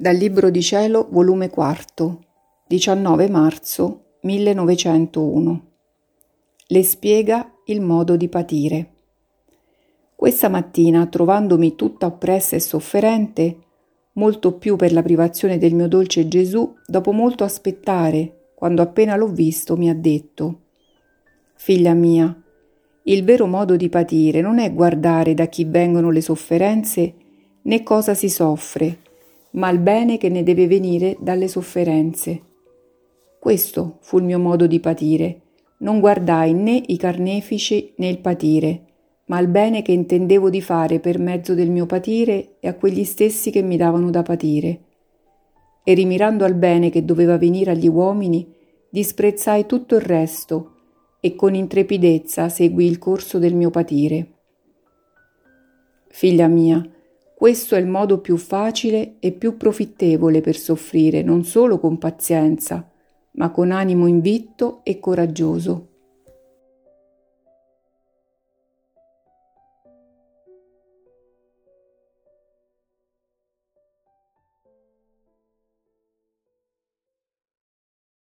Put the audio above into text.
Dal Libro di Cielo, volume 4, 19 marzo 1901. Le spiega il modo di patire. Questa mattina, trovandomi tutta oppressa e sofferente, molto più per la privazione del mio dolce Gesù, dopo molto aspettare, quando appena l'ho visto, mi ha detto Figlia mia, il vero modo di patire non è guardare da chi vengono le sofferenze né cosa si soffre, ma il bene che ne deve venire dalle sofferenze. Questo fu il mio modo di patire. Non guardai né i carnefici né il patire, ma il bene che intendevo di fare per mezzo del mio patire e a quegli stessi che mi davano da patire. E rimirando al bene che doveva venire agli uomini, disprezzai tutto il resto e con intrepidezza seguì il corso del mio patire. Figlia mia, questo è il modo più facile e più profittevole per soffrire non solo con pazienza, ma con animo invitto e coraggioso.